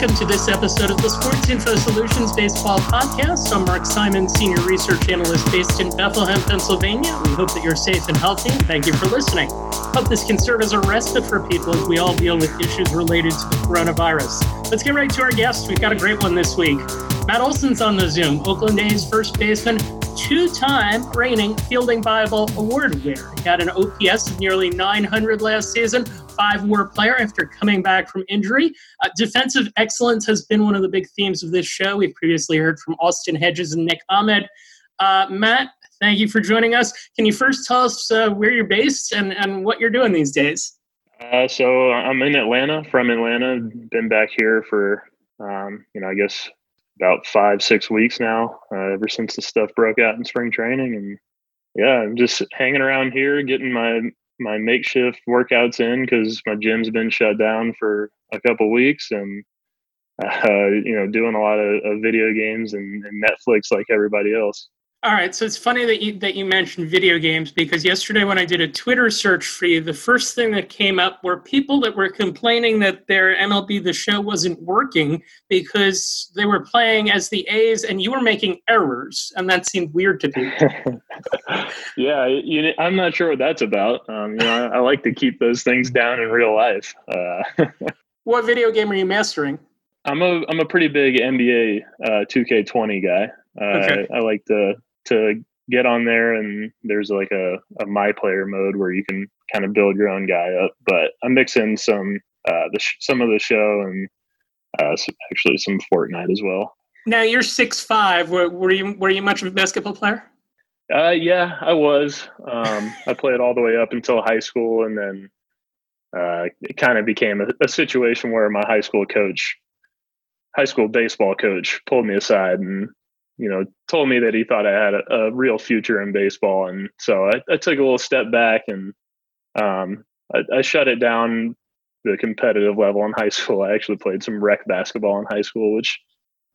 welcome to this episode of the Sports Info Solutions Baseball Podcast. I'm Mark Simon, Senior Research Analyst based in Bethlehem, Pennsylvania. We hope that you're safe and healthy. Thank you for listening. Hope this can serve as a respite for people as we all deal with issues related to the coronavirus. Let's get right to our guests. We've got a great one this week. Matt Olson's on the Zoom, Oakland A's first baseman, two time reigning Fielding Bible Award winner. He had an OPS of nearly 900 last season, five war player after coming back from injury. Uh, defensive excellence has been one of the big themes of this show. We've previously heard from Austin Hedges and Nick Ahmed. Uh, Matt, thank you for joining us. Can you first tell us uh, where you're based and, and what you're doing these days? Uh, so I'm in Atlanta, from Atlanta. Been back here for, um, you know, I guess about five, six weeks now, uh, ever since the stuff broke out in spring training. And yeah, I'm just hanging around here, getting my my makeshift workouts in because my gym's been shut down for a couple weeks, and uh, you know, doing a lot of, of video games and, and Netflix like everybody else. All right, so it's funny that you that you mentioned video games because yesterday when I did a Twitter search for you, the first thing that came up were people that were complaining that their MLB the Show wasn't working because they were playing as the A's and you were making errors, and that seemed weird to people. yeah, you I'm not sure what that's about. Um, you know, I, I, like to keep those things down in real life. Uh, what video game are you mastering? I'm a I'm a pretty big NBA uh, 2K20 guy. Uh, okay. I like to to get on there and there's like a, a my player mode where you can kind of build your own guy up but i'm mixing some uh the sh- some of the show and uh some, actually some fortnite as well. Now you're six five. Were, were you were you much of a basketball player? Uh yeah i was. Um i played all the way up until high school and then uh it kind of became a, a situation where my high school coach high school baseball coach pulled me aside and you know, told me that he thought I had a, a real future in baseball. And so I, I, took a little step back and um, I, I, shut it down the competitive level in high school. I actually played some rec basketball in high school, which,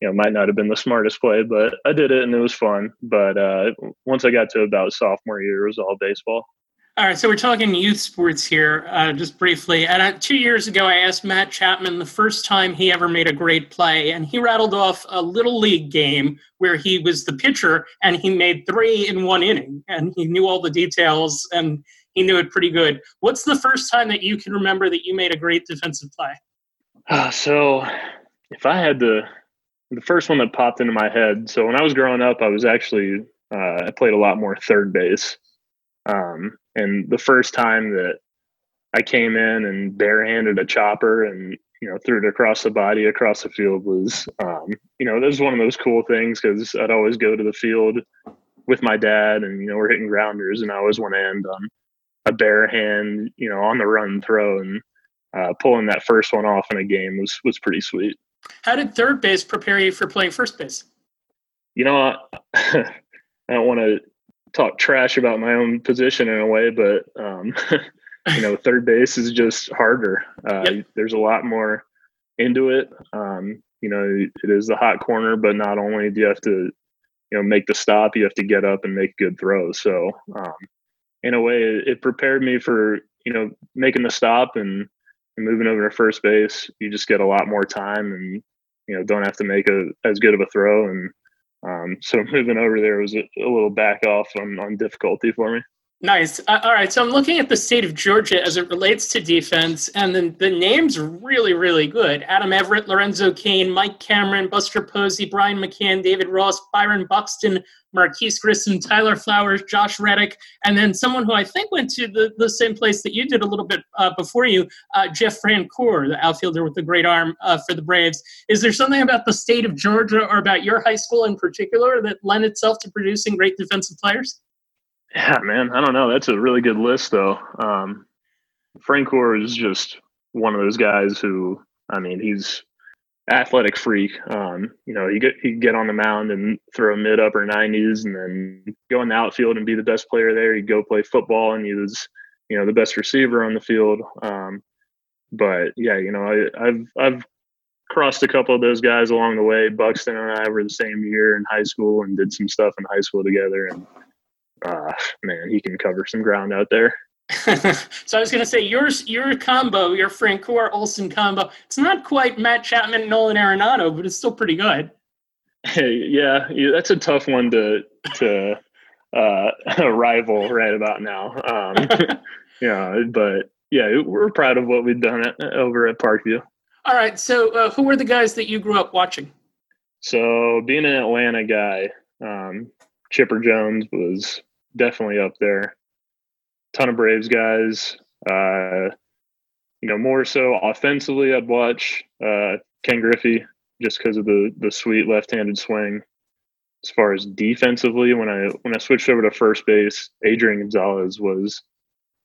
you know, might not have been the smartest play, but I did it and it was fun. But uh, once I got to about sophomore year, it was all baseball. All right, so we're talking youth sports here, uh, just briefly. And uh, two years ago, I asked Matt Chapman the first time he ever made a great play, and he rattled off a little league game where he was the pitcher and he made three in one inning, and he knew all the details and he knew it pretty good. What's the first time that you can remember that you made a great defensive play? Uh, so, if I had to, the first one that popped into my head. So when I was growing up, I was actually uh, I played a lot more third base. Um, and the first time that I came in and barehanded a chopper and you know threw it across the body across the field was um, you know this was one of those cool things because I'd always go to the field with my dad and you know we're hitting grounders and I always want to end on a bare hand you know on the run throw and uh, pulling that first one off in a game was was pretty sweet. How did third base prepare you for playing first base? You know, I, I don't want to talk trash about my own position in a way, but um, you know, third base is just harder. Uh, yep. There's a lot more into it. Um, you know, it is the hot corner, but not only do you have to, you know, make the stop, you have to get up and make good throws. So, um, in a way, it, prepared me for you know making the stop and, and moving over to first base. You just get a lot more time and you know don't have to make a as good of a throw and um, so moving over there was a, a, little back off on, on difficulty for me. Nice. Uh, all right. So I'm looking at the state of Georgia as it relates to defense, and the, the names really, really good. Adam Everett, Lorenzo Cain, Mike Cameron, Buster Posey, Brian McCann, David Ross, Byron Buxton, Marquis Grissom, Tyler Flowers, Josh Reddick, and then someone who I think went to the, the same place that you did a little bit uh, before you, uh, Jeff Francoeur, the outfielder with the great arm uh, for the Braves. Is there something about the state of Georgia or about your high school in particular that lent itself to producing great defensive players? Yeah, man, I don't know. That's a really good list, though. Um, Francoeur is just one of those guys who, I mean, he's athletic freak. Um, you know, he get he get on the mound and throw mid upper nineties, and then go in the outfield and be the best player there. He'd go play football, and he was, you know, the best receiver on the field. Um, but yeah, you know, I, I've I've crossed a couple of those guys along the way. Buxton and I were the same year in high school and did some stuff in high school together, and uh, man, he can cover some ground out there. so I was going to say yours, your combo, your Francoeur Olson combo. It's not quite Matt Chapman, Nolan Arenado, but it's still pretty good. Hey, yeah, yeah, that's a tough one to to uh, rival right about now. Um, yeah, but yeah, we're proud of what we've done at, over at Parkview. All right, so uh, who were the guys that you grew up watching? So being an Atlanta guy, um, Chipper Jones was definitely up there. Ton of Braves guys. Uh, you know, more so offensively, I'd watch uh, Ken Griffey just because of the the sweet left-handed swing. As far as defensively, when I when I switched over to first base, Adrian Gonzalez was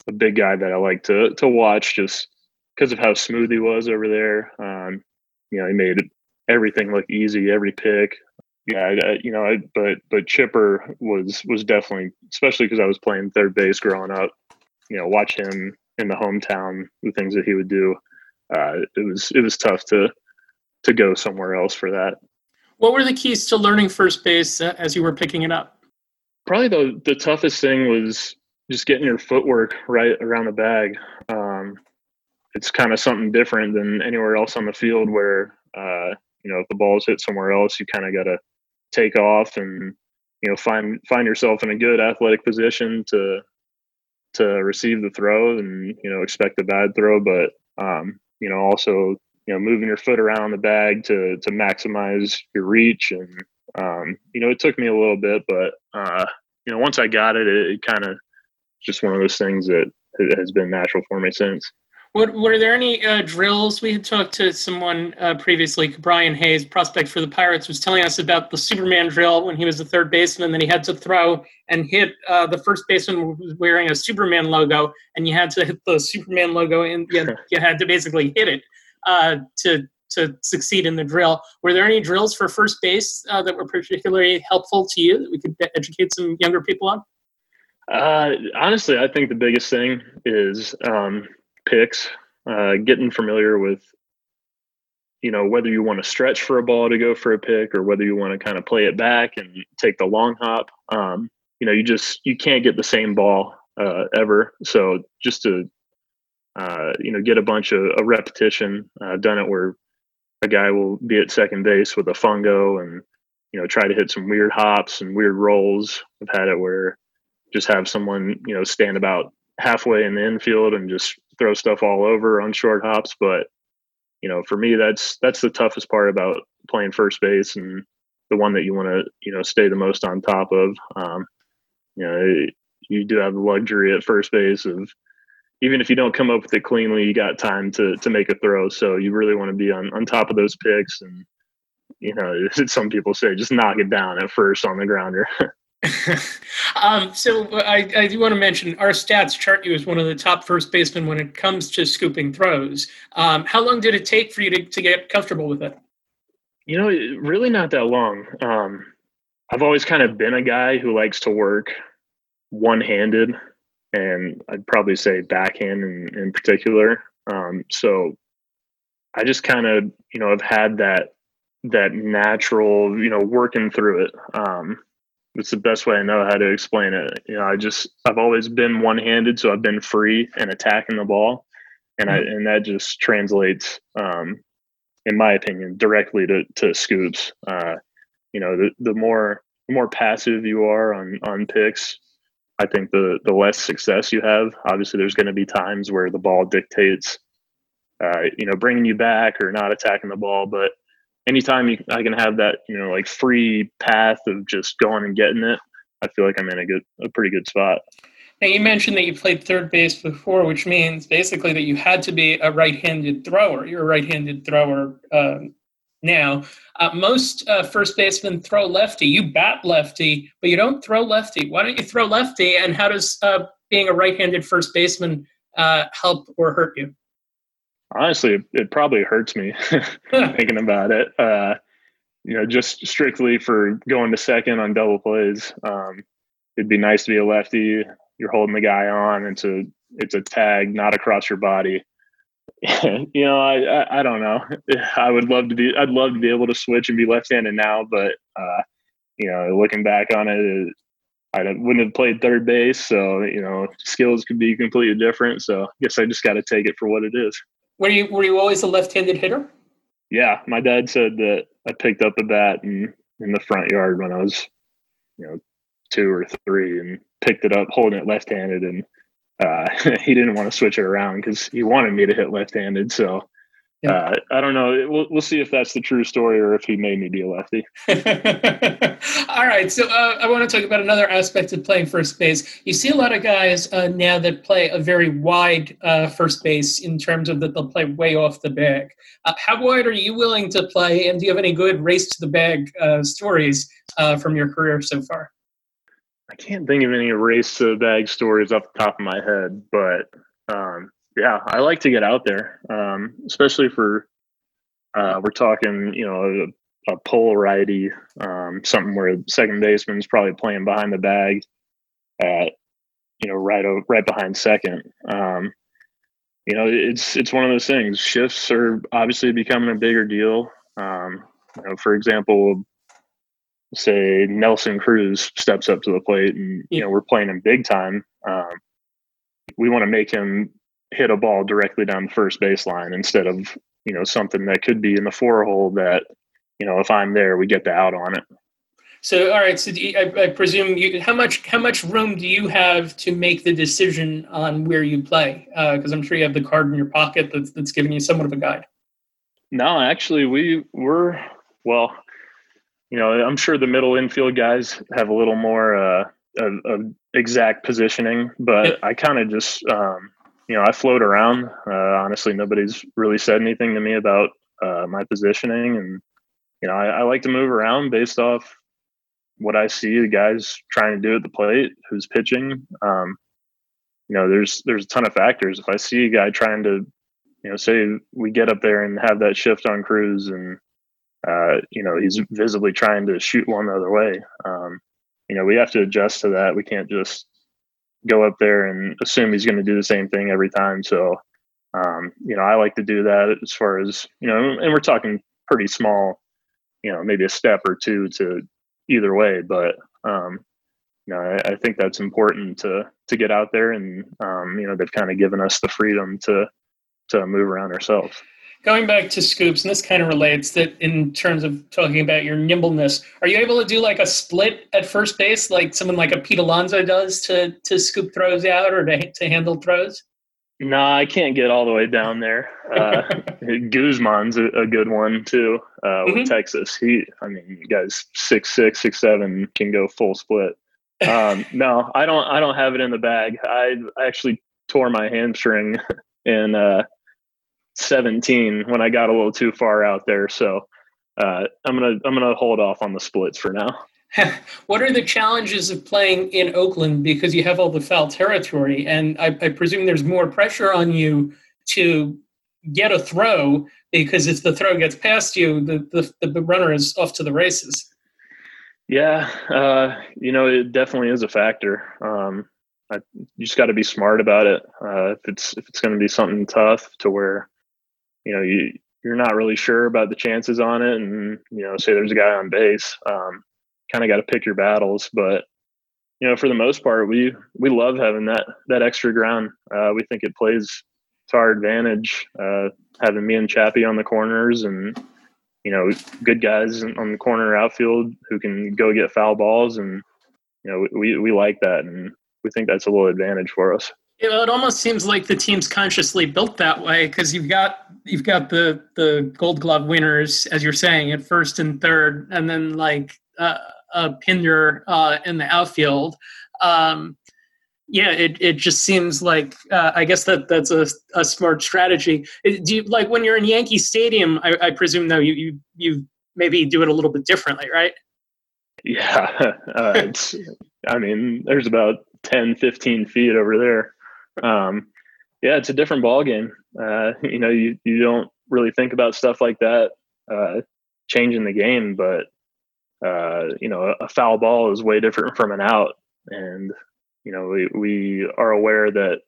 a big guy that I like to to watch just because of how smooth he was over there. Um, you know, he made everything look easy, every pick. Yeah, I, you know, I, but but Chipper was was definitely, especially because I was playing third base growing up. You know, watch him in the hometown, the things that he would do. Uh, it was it was tough to to go somewhere else for that. What were the keys to learning first base uh, as you were picking it up? Probably the the toughest thing was just getting your footwork right around the bag. Um, it's kind of something different than anywhere else on the field where uh, you know if the ball's hit somewhere else, you kind of got to take off and you know find find yourself in a good athletic position to to receive the throw and you know expect a bad throw, but um, you know also you know moving your foot around the bag to to maximize your reach and um, you know it took me a little bit, but uh, you know once I got it, it, it kind of just one of those things that has been natural for me since. What, were there any uh, drills? We had talked to someone uh, previously, Brian Hayes, prospect for the Pirates, was telling us about the Superman drill when he was the third baseman. Then he had to throw and hit uh, the first baseman wearing a Superman logo, and you had to hit the Superman logo, and you, you had to basically hit it uh, to to succeed in the drill. Were there any drills for first base uh, that were particularly helpful to you that we could educate some younger people on? Uh, honestly, I think the biggest thing is um, picks, uh, getting familiar with, you know, whether you want to stretch for a ball to go for a pick or whether you want to kind of play it back and take the long hop. Um, you know, you just you can't get the same ball uh, ever. So just to uh, you know get a bunch of a repetition, uh, done it where a guy will be at second base with a fungo and you know try to hit some weird hops and weird rolls. I've had it where just have someone you know stand about halfway in the infield and just throw stuff all over on short hops. But you know for me that's that's the toughest part about playing first base and the one that you want to you know stay the most on top of. Um, you know you do have the luxury at first base of even if you don't come up with it cleanly you got time to to make a throw. So you really want to be on on top of those picks and you know some people say just knock it down at first on the grounder um, so I, I, do want to mention our stats chart you as one of the top first basemen when it comes to scooping throws. Um, how long did it take for you to, to get comfortable with it? You know, really not that long. Um, I've always kind of been a guy who likes to work one handed, and I'd probably say backhand in, in particular. Um, so I just kind of, you know, have had that that natural, you know, working through it. It's the best way I know how to explain it. You know, I just I've always been one handed, so I've been free and attacking the ball, and I mm-hmm. and that just translates, um, in my opinion, directly to to scoops. Uh, you know, the the more the more passive you are on on picks, I think the the less success you have. Obviously, there's going to be times where the ball dictates, uh, you know, bringing you back or not attacking the ball, but anytime you, I can have that, you know, like free path of just going and getting it, I feel like I'm in a good, a pretty good spot. Now you mentioned that you played third base before, which means basically that you had to be a right-handed thrower. You're a right-handed thrower uh, now. Uh, most uh, first basemen throw lefty. You bat lefty, but you don't throw lefty. Why don't you throw lefty? And how does uh, being a right-handed first baseman uh, help or hurt you? Honestly, it, it probably hurts me thinking about it. Uh, you know, just strictly for going to second on double plays. Um, it'd be nice to be a lefty. You're holding the guy on. It's a it's a tag, not across your body. you know, I, I, I don't know. I would love to be. I'd love to be able to switch and be left-handed now, but uh, you know, looking back on it, I wouldn't have played third base, so you know skills could be completely different. So I guess I just got to take it for what it is. Were you were you always a left-handed hitter? Yeah, my dad said that I picked up a bat in in the front yard when I was, you know, two or three, and picked it up holding it left-handed, and uh, he didn't want to switch it around because he wanted me to hit left-handed. So yeah. Uh, I don't know. We'll, we'll see if that's the true story or if he made me be a lefty. All right. So uh, I want to talk about another aspect of playing first base. You see a lot of guys uh, now that play a very wide uh, first base in terms of that they'll play way off the bag. Uh, how wide are you willing to play? And do you have any good race to the bag uh, stories from your career so far? I can't think of any race to the bag stories off the top of my head, but um, yeah, I like to get out there, um, especially for uh, we're talking, you know, a, a pull righty, um, something where second baseman's probably playing behind the bag at, you know, right right behind second. Um, you know, it's it's one of those things. Shifts are obviously becoming a bigger deal. Um, you know, for example, say Nelson Cruz steps up to the plate, and you know we're playing him big time. Um, we want to make him hit a ball directly down the first baseline instead of you know something that could be in the four hole that you know if I'm there we get the out on it. So all right, so you, I, I, presume you how much how much room do you have to make the decision on where you play? Because uh, I'm sure you have the card in your pocket that's that's giving you somewhat of a guide. No, actually, we were well. You know, I'm sure the middle infield guys have a little more uh, of, of exact positioning, but I kind of just um, you know, I float around. Uh, honestly, nobody's really said anything to me about uh, my positioning, and you know, I, I, like to move around based off what I see the guys trying to do at the plate, who's pitching. Um, you know, there's there's a ton of factors. If I see a guy trying to, you know, say we get up there and have that shift on Cruz, and uh, you know, he's visibly trying to shoot one the other way. Um, you know, we have to adjust to that. We can't just go up there and assume he's going to do the same thing every time. So, um, you know, I like to do that as far as, you know, and we're talking pretty small, you know, maybe a step or two to either way. But, um, you know, I, I think that's important to, to get out there and, um, you know, they've kind of given us the freedom to, to move around ourselves going back to scoops, and this kind of relates that in terms of talking about your nimbleness, are you able to do like a split at first base, like someone like a Pete Alonso does to to scoop throws out or to to handle throws? No, I can't get all the way down there. Uh, Guzman's a, a, good one too uh, with mm-hmm. Texas. He, I mean, you guys six six six seven can go full split. Um, no, I don't. I don't have it in the bag. I, I actually tore my hamstring in uh, 17 when I got a little too far out there. So uh, I'm gonna I'm gonna hold off on the splits for now. what are the challenges of playing in Oakland because you have all the foul territory, and I, I presume there's more pressure on you to get a throw because if the throw gets past you, the the, the runner is off to the races. Yeah, uh, you know it definitely is a factor. Um, I, you just got to be smart about it. Uh, if it's if it's going to be something tough to where you know you you're not really sure about the chances on it, and you know say there's a guy on base, um, kind of got to pick your battles. But you know for the most part, we we love having that that extra ground. Uh, we think it plays to our advantage. Uh, having me and Chappie on the corners and you know good guys on the corner outfield who can go get foul balls and you know we we like that and we think that's a little advantage for us. Know, it almost seems like the team's consciously built that way because you've got you've got the the Gold Glove winners, as you're saying, at first and third, and then like uh, a Pinder uh, in the outfield. Um, yeah, it, it just seems like uh, I guess that that's a, a smart strategy. Do you like when you're in Yankee Stadium? I, I presume though you, you you maybe do it a little bit differently, right? Yeah, uh, it's. I mean, there's about 10, 15 feet over there um, yeah, it's a different ball game. Uh, you know, you you don't really think about stuff like that uh, changing the game, but uh, you know, a foul ball is way different from an out, and you know, we we are aware that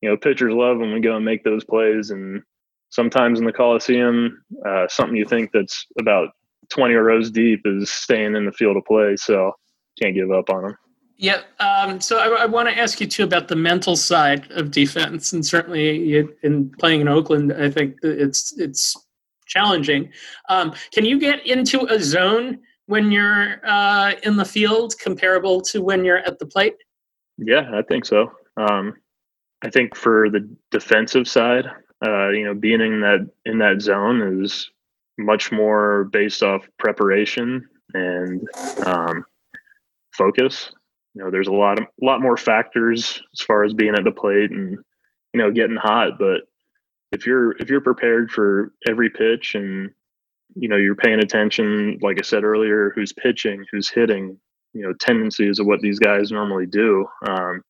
you know pitchers love when we go and make those plays, and sometimes in the Coliseum, uh, something you think that's about 20 rows deep is staying in the field of play. So can't give up on them. Yeah. Um, so I, I want to ask you too about the mental side of defense, and certainly in playing in Oakland, I think it's it's challenging. Um, can you get into a zone when you're uh, in the field comparable to when you're at the plate? Yeah, I think so. Um, I think for the defensive side, uh, you know, being in that in that zone is much more based off preparation and um, focus. You know, there's a lot of a lot more factors as far as being at the plate and you know getting hot. But if you're if you're prepared for every pitch and you know you're paying attention, like I said earlier, who's pitching, who's hitting, you know, tendencies of what these guys normally do. Um,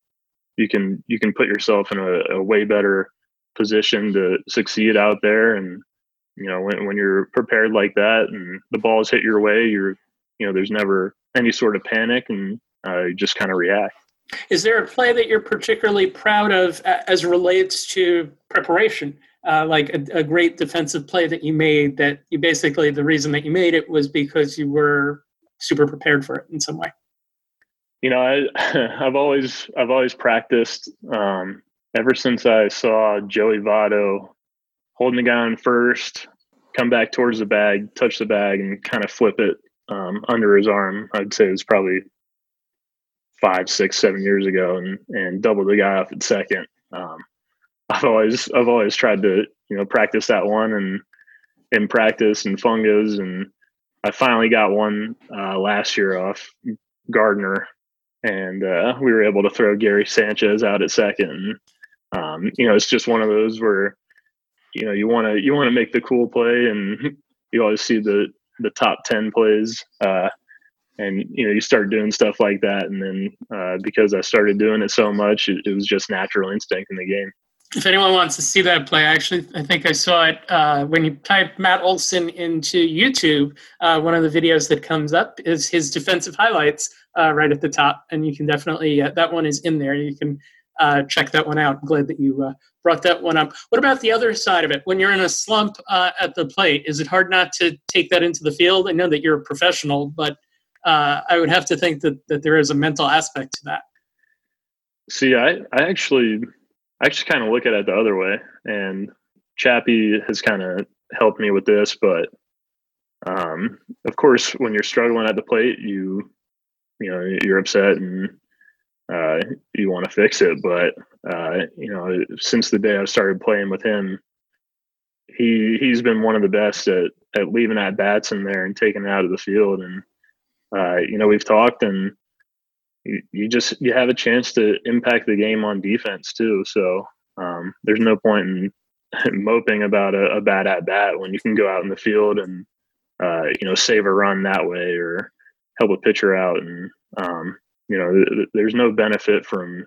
you can you can put yourself in a, a way better position to succeed out there and you know when, when you're prepared like that and the balls hit your way you're you know there's never any sort of panic and uh, you just kind of react. Is there a play that you're particularly proud of as relates to preparation? Uh, like a, a, great defensive play that you made that you basically the reason that you made it was because you were super prepared for it in some way? You know I, i've always i've always practiced um, ever since i saw joey votto holding the guy on first come back towards the bag touch the bag and kind of flip it um, under his arm. I'd say it was probably five six seven years ago and and double the guy off at second um, i've always i've always tried to you know practice that one and in practice and fungoes and i finally got one uh, last year off gardner and uh, we were able to throw Gary Sanchez out at second. Um, you know, it's just one of those where you know you want to you want to make the cool play, and you always see the the top ten plays, uh, and you know you start doing stuff like that, and then uh, because I started doing it so much, it, it was just natural instinct in the game if anyone wants to see that play, actually, I think I saw it uh, when you type Matt Olson into YouTube. Uh, one of the videos that comes up is his defensive highlights uh, right at the top, and you can definitely uh, that one is in there. You can uh, check that one out. I'm glad that you brought that one up. What about the other side of it? When you're in a slump at the plate, is it hard not to take that into the field? I know that you're a professional, but I would have to think that that there is a mental aspect to that. See, I I actually I actually kind of look at it the other way, and Chappie has kind of helped me with this. But um, of course, when you're struggling at the plate, you you know you're upset and uh, you want to fix it. But uh, you know, since the day I started playing with him, he he's been one of the best at at leaving at bats in there and taking it out of the field. And uh, you know, we've talked and you, you just you have a chance to impact the game on defense too. So um, there's no point in moping about a, a, bad at bat when you can go out in the field and uh, you know save a run that way or help a pitcher out. And um, you know th- there's no benefit from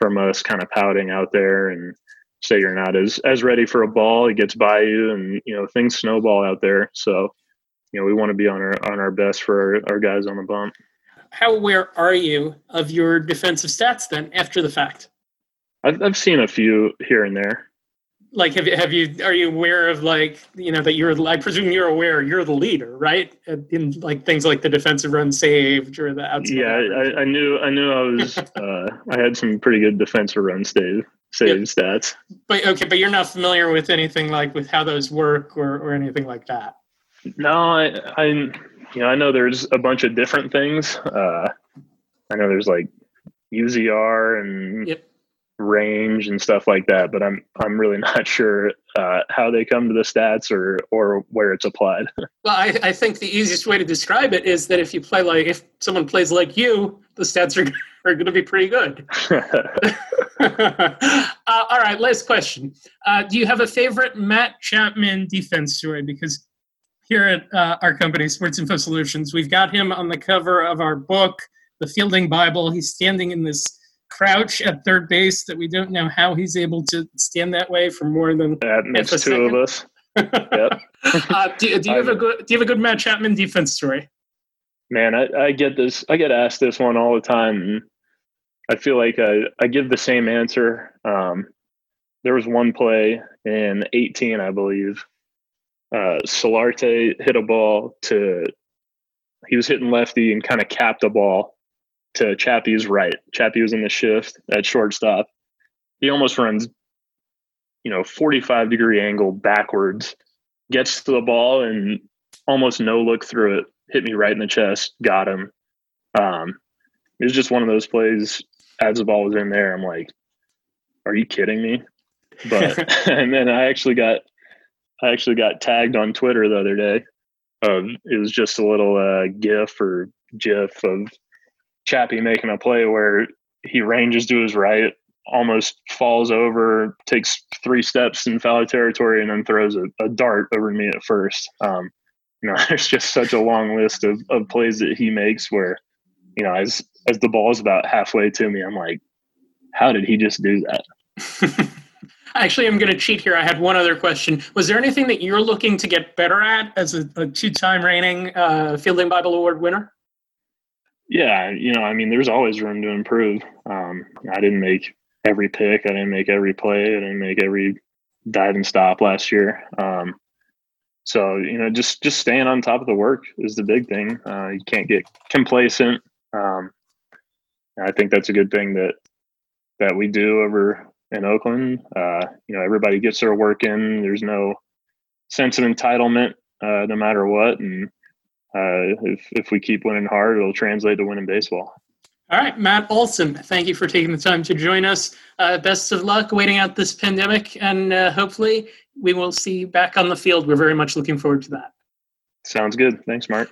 from us kind of pouting out there and say you're not as as ready for a ball. It gets by you and you know things snowball out there. So you know we want to be on our on our best for our, our guys on the bump how aware are you of your defensive stats then after the fact? I've I've seen a few here and there. Like have you have you are you aware of like you know that you're I presume you're aware you're the leader right in like things like the defensive run saved or the outside. Yeah, I, I, knew I knew I was uh, I had some pretty good defensive run save save stats. But okay, but you're not familiar with anything like with how those work or or anything like that. No, I I you know, I know there's a bunch of different things. Uh, I know there's like UZR and yep. range and stuff like that, but I'm I'm really not sure uh, how they come to the stats or or where it's applied. well, I, I think the easiest way to describe it is that if you play like if someone plays like you, the stats are are going to be pretty good. uh, all right, last question. Uh, do you have a favorite Matt Chapman defense story? Because here at uh, our company, Sports Info Solutions. We've got him on the cover of our book, The Fielding Bible. He's standing in this crouch at third base that we don't know how he's able to stand that way for more than that makes two second. of us. yep. uh, do, do, you have a good Do you have a good Matt Chapman defense story? Man, I, I get this. I get asked this one all the time, and I feel like I, I give the same answer. Um, there was one play in 18, I believe, uh, Solarte hit a ball to he was hitting lefty and kind of capped a ball to Chappie's right. Chappie was in the shift at shortstop. He almost runs, you know, 45 degree angle backwards, gets to the ball and almost no look threw it, hit me right in the chest, got him. Um, it was just one of those plays as the ball was in there. I'm like, are you kidding me? But and then I actually got I actually got tagged on Twitter the other day. Of it was just a little uh, GIF or GIF of Chappie making a play where he ranges to his right, almost falls over, takes three steps in foul territory, and then throws a, a dart over me at first. Um, you know, there's just such a long list of, of plays that he makes where, you know, as as the ball's about halfway to me, I'm like, how did he just do that? Actually, I'm going to cheat here. I had one other question. Was there anything that you're looking to get better at as a, a two-time reigning uh, Fielding Bible Award winner? Yeah, you know, I mean, there's always room to improve. Um, I didn't make every pick. I didn't make every play. I didn't make every dive and stop last year. Um, so you know, just just staying on top of the work is the big thing. Uh, you can't get complacent. Um, I think that's a good thing that that we do over in Oakland. Uh, you know, everybody gets their work in. There's no sense of entitlement, uh, no matter what. And uh, if if we keep winning hard, it'll translate to winning baseball. All right, Matt Olson, thank you for taking the time to join us. Uh, best of luck waiting out this pandemic, and uh, hopefully we will see you back on the field. We're very much looking forward to that. Sounds good. Thanks, Mark.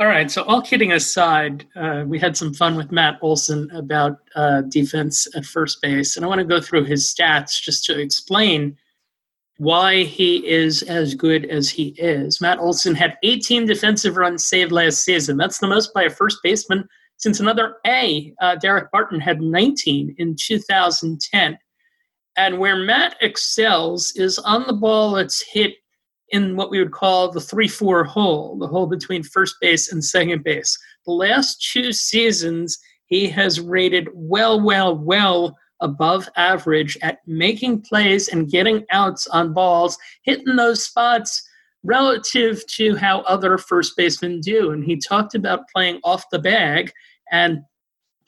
All right. So, all kidding aside, uh, we had some fun with Matt Olson about uh, defense at first base. And I want to go through his stats just to explain why he is as good as he is. Matt Olson had 18 defensive runs saved last season. That's the most by a first baseman since another A, uh, Daric Barton, had 19 in 2010. And where Matt excels is on the ball that's hit in what we would call the 3 4 hole, the hole between first base and second base. The last two seasons, he has rated well, well, well above average at making plays and getting outs on balls, hitting those spots relative to how other first basemen do. And he talked about playing off the bag, and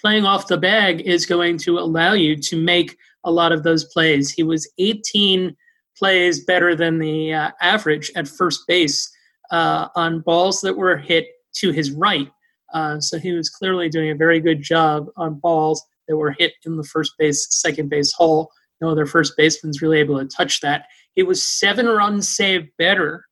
playing off the bag is going to allow you to make a lot of those plays. He was 18 plays better than the uh, average at first base uh, on balls that were hit to his right. Uh, so he was clearly doing a very good job on balls that were hit in the first base, second base hole. No other first baseman's really able to touch that. He was seven runs saved better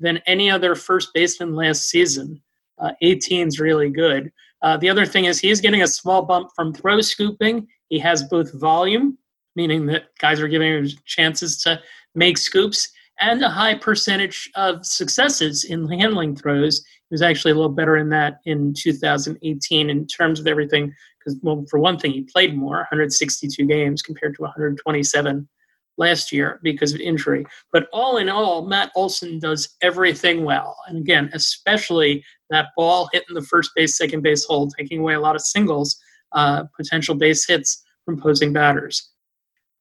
than any other first baseman last season. Uh, 18 is really good. Uh, the other thing is he's getting a small bump from throw scooping. He has both volume meaning that guys are giving him chances to make scoops and a high percentage of successes in handling throws. He was actually a little better in that in 2018 in terms of everything. Because, well, for one thing, he played more 162 games compared to 127 last year because of injury. But all in all, Matt Olson does everything well. And again, especially that ball hitting the first base, second base hole, taking away a lot of singles, uh, potential base hits from posing batters.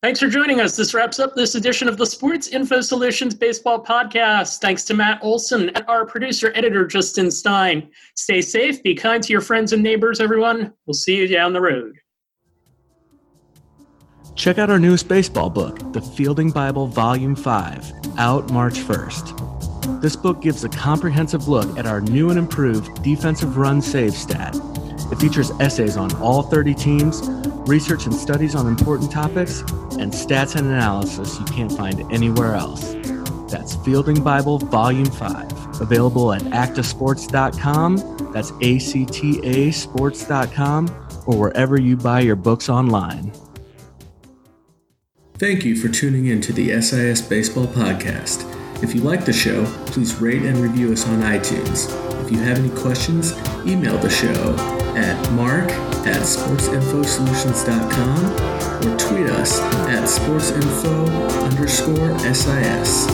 Thanks for joining us. This wraps up this edition of the Sports Info Solutions Baseball Podcast. Thanks to Matt Olson and our producer editor, Justin Stein. Stay safe, be kind to your friends and neighbors, everyone. We'll see you down the road. Check out our newest baseball book, The Fielding Bible Volume 5, out March 1st. This book gives a comprehensive look at our new and improved defensive run save stat. It features essays on all 30 teams research and studies on important topics, and stats and analysis you can't find anywhere else. That's Fielding Bible Volume 5, available at actasports.com, that's A C T A sports.com, or wherever you buy your books online. Thank you for tuning in to the SIS Baseball Podcast. If you like the show, please rate and review us on iTunes. If you have any questions, email the show at mark at sportsinfosolutions.com or tweet us at sportsinfo underscore SIS.